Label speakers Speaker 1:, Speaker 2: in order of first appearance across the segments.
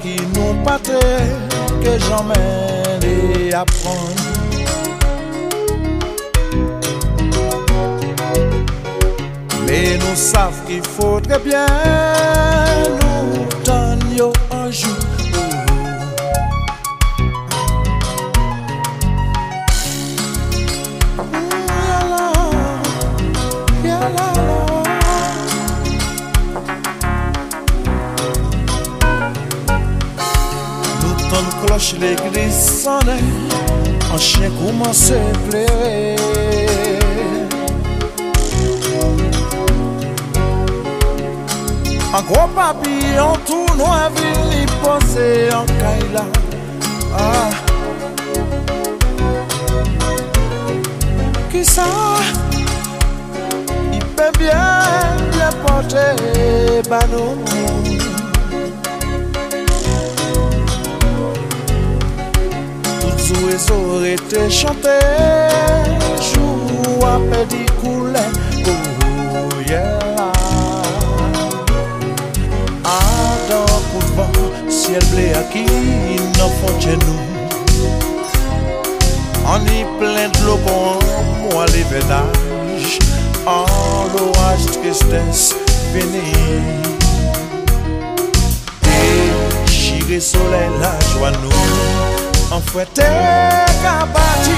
Speaker 1: qui nous pâte, que j'emmène et apprends. Mais nous savons qu'il faudrait bien nous donner. l'église sonnait, un chien commençait à pleurer. Un gros papillon tout noir vient y poser en caïla. Ah. Qui ça? Il peut bien bien porter, ben bah nous. Sore te chante Jou apè di koule Oh yeah Adan pou van Siel ble aki Nan fonche nou An i plen d'lo bon Mwa li venaj An lo aj tristès Vini Te chire sole la jwa nou En foueté, capati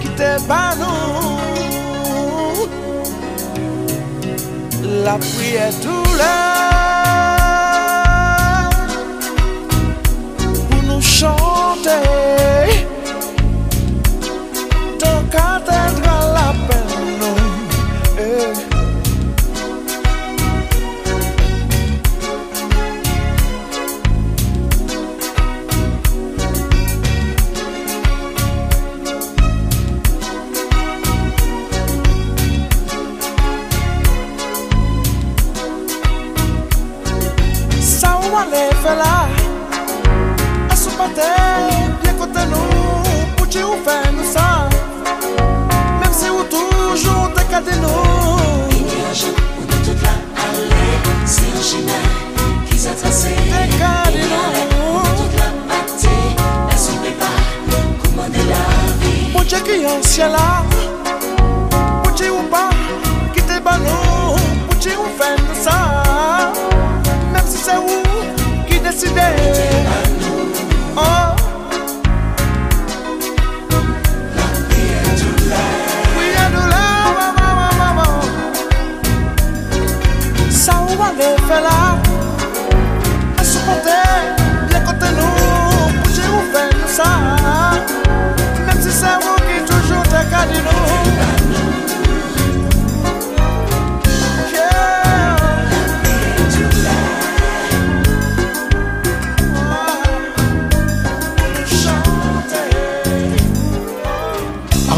Speaker 1: qui t'est pas nous, la pluie est tout.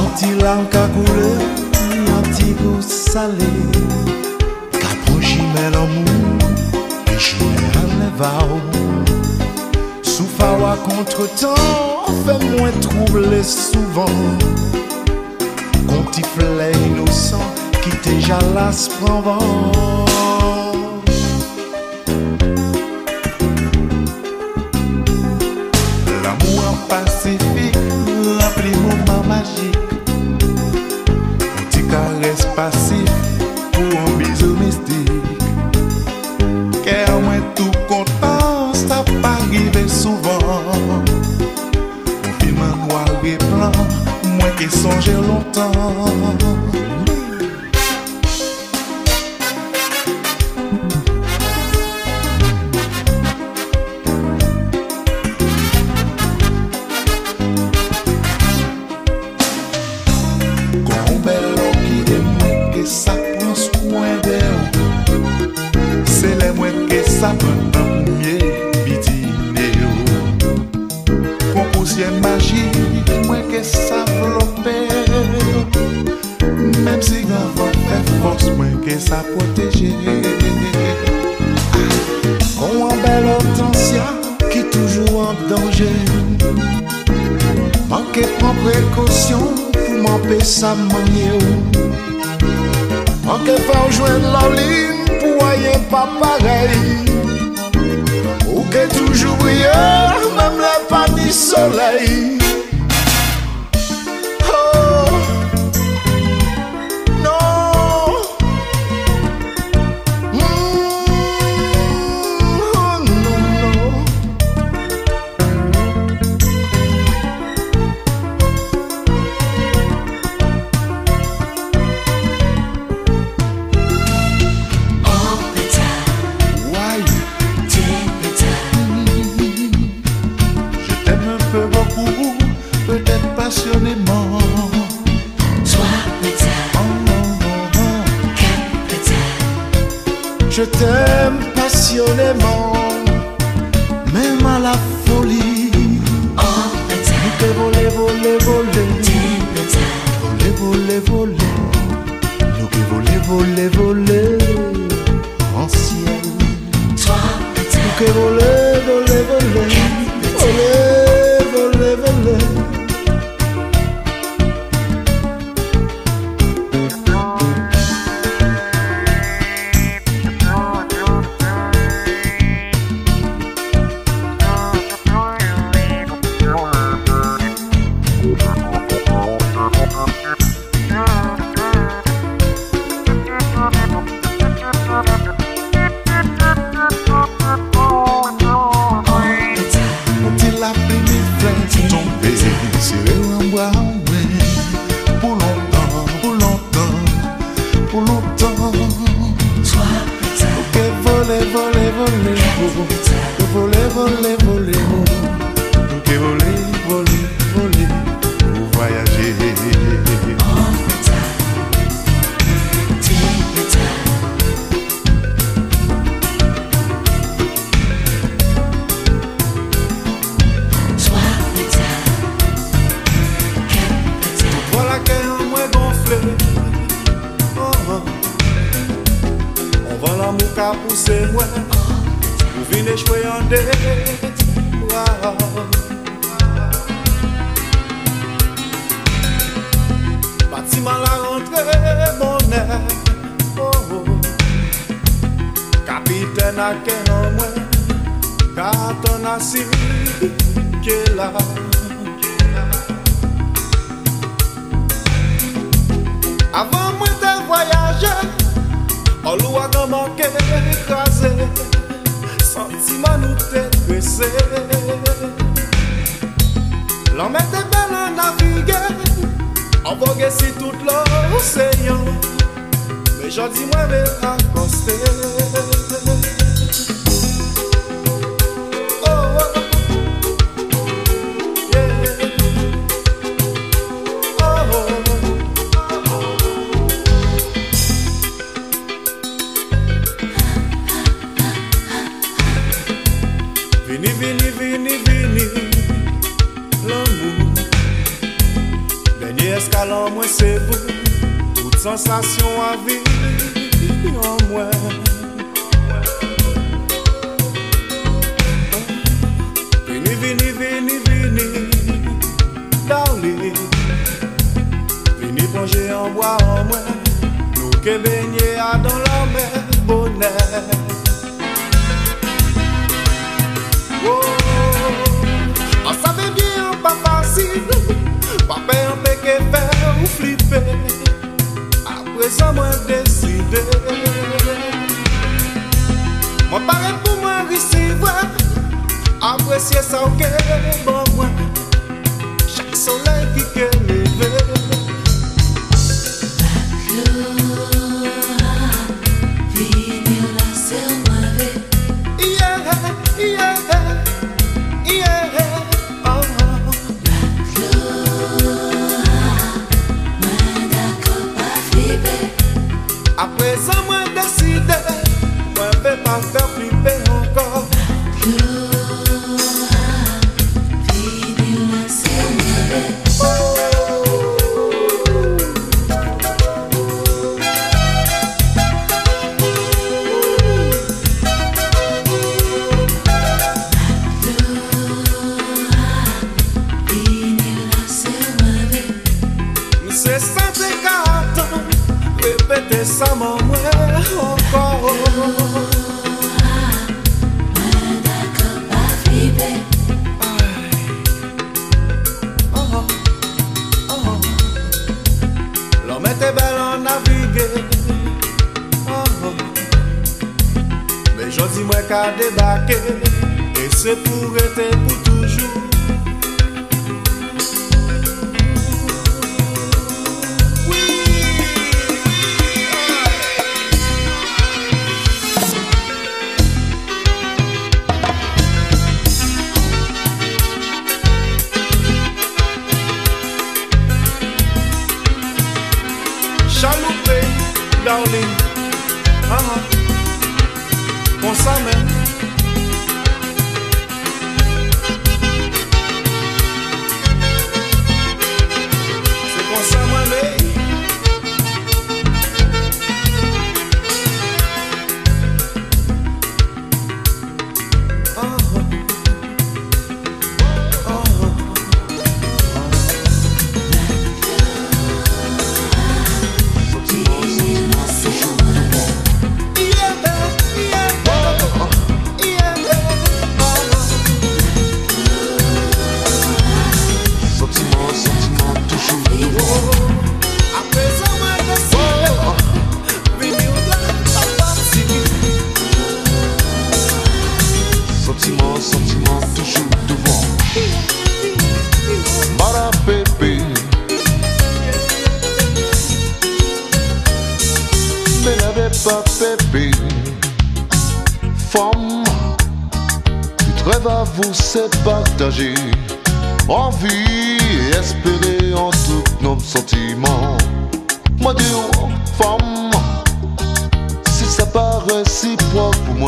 Speaker 1: An ti lam ka koule, an ti gout sale. Ka projime l'amou, pejime an e leva ou. Sou fawa kontre tan, fè mwen trouble souvan. Kon ti fle inosan, ki te jalas pran van. pasif pou an bizou mistik. Kè mwen tou kontan sa pa rive souvan. Mwen filman wale plan mwen ke sonje lontan. vini, vini, vini Darling. Vini plonge an mwa an mwen Nou ke benye a dan la men bonen Oh An sa ve bien an pa fasil Pa pe an pe ke fe ou flipe Apre sa mwen deside Mwen pare pou esse salgueiro bom ese juguete puto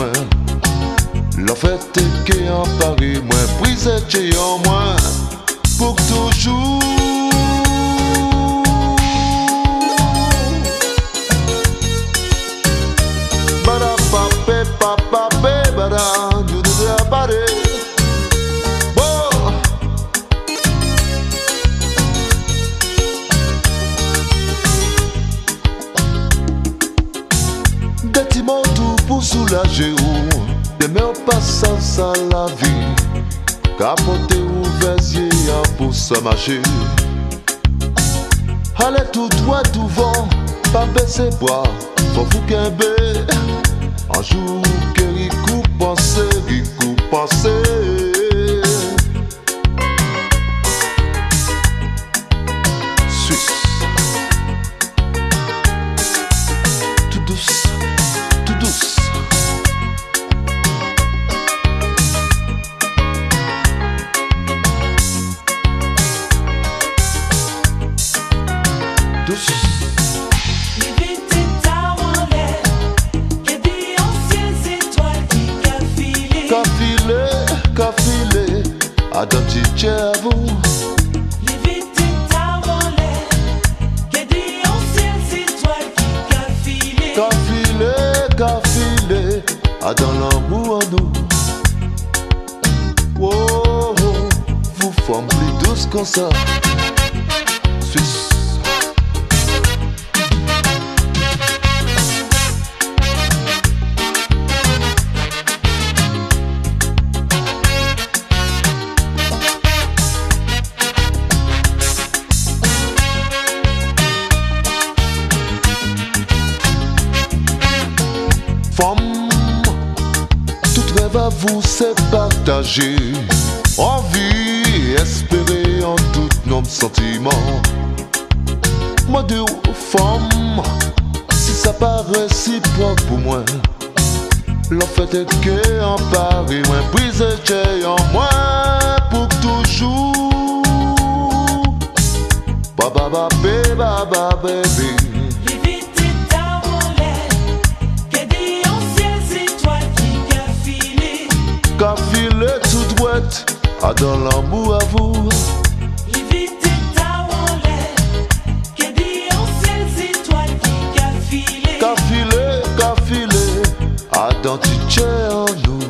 Speaker 2: moi. La fête est qu'est en Paris, moins brisé en moins pour toujours. proteje ou Deme ou pasan sa la vi Kapote ou vezye ya pou sa mache Ale tout doit ou van Pa bese boa Fon fou kenbe Anjou ke rikou panse Rikou panse
Speaker 3: partaje Anvi, espere an tout nom sentiman Mwen de ou fom Si sa pare si pran pou mwen Lan fete ke an pari mwen Brise che an mwen pou toujou Ba ba ba be ba ba be be tout droite, a dans l'amour à vous. Dans en nous.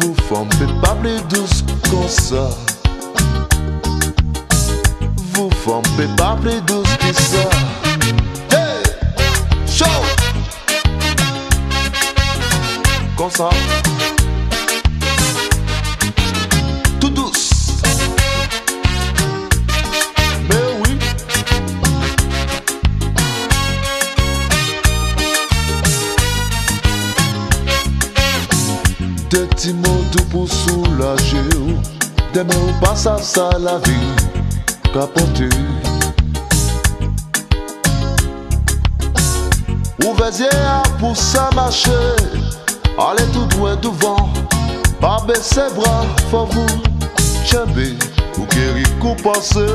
Speaker 3: Vous femme pas plus douce comme ça. Vous femme pas plus douce que ça Comme ça. Tout douce. Mais oui. Des petits mots doux pour soulager Des mots passent à ça la vie. Capoter Ouvertier pour ça marcher Allez tout droit devant, pas baisser bras, faut vous chambé, ou guérir coup passé.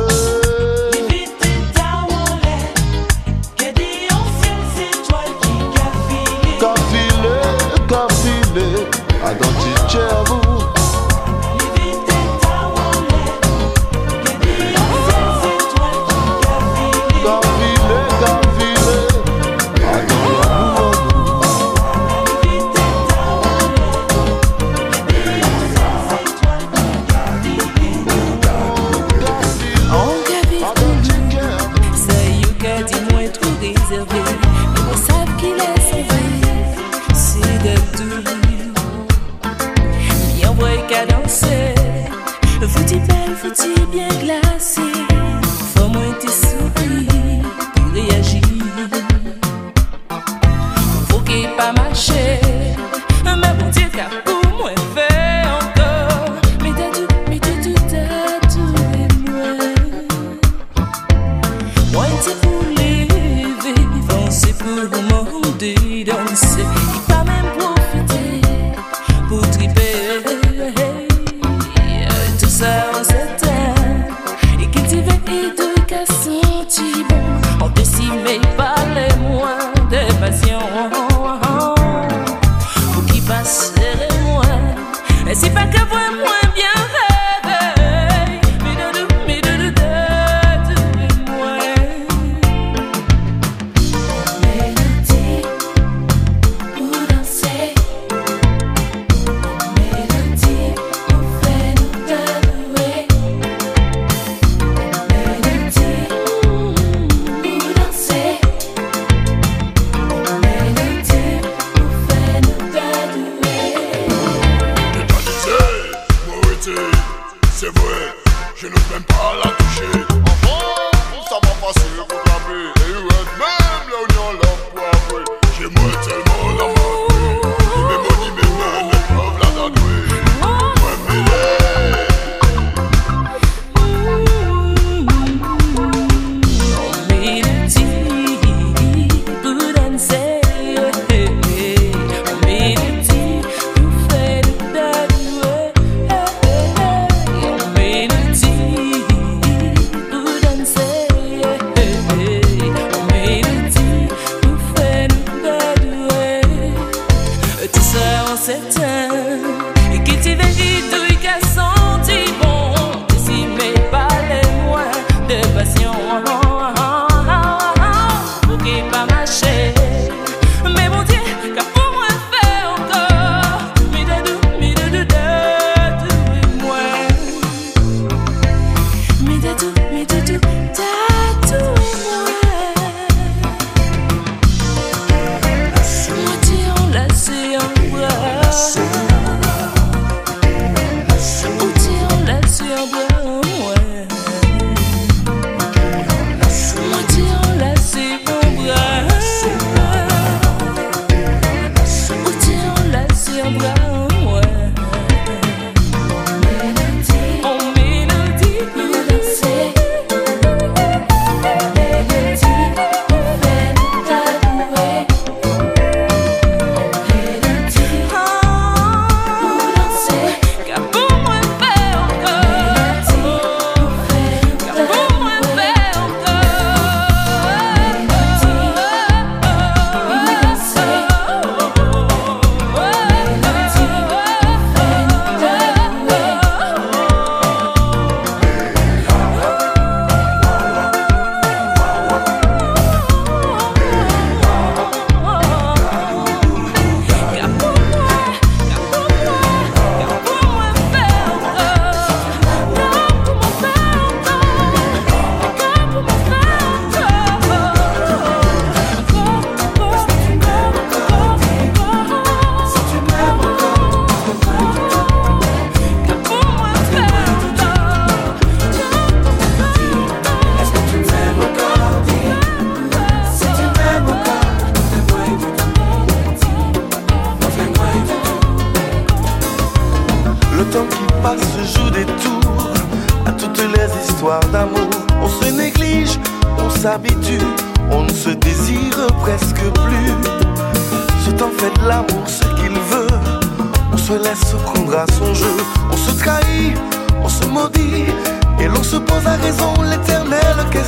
Speaker 4: Nous prend tout en nous,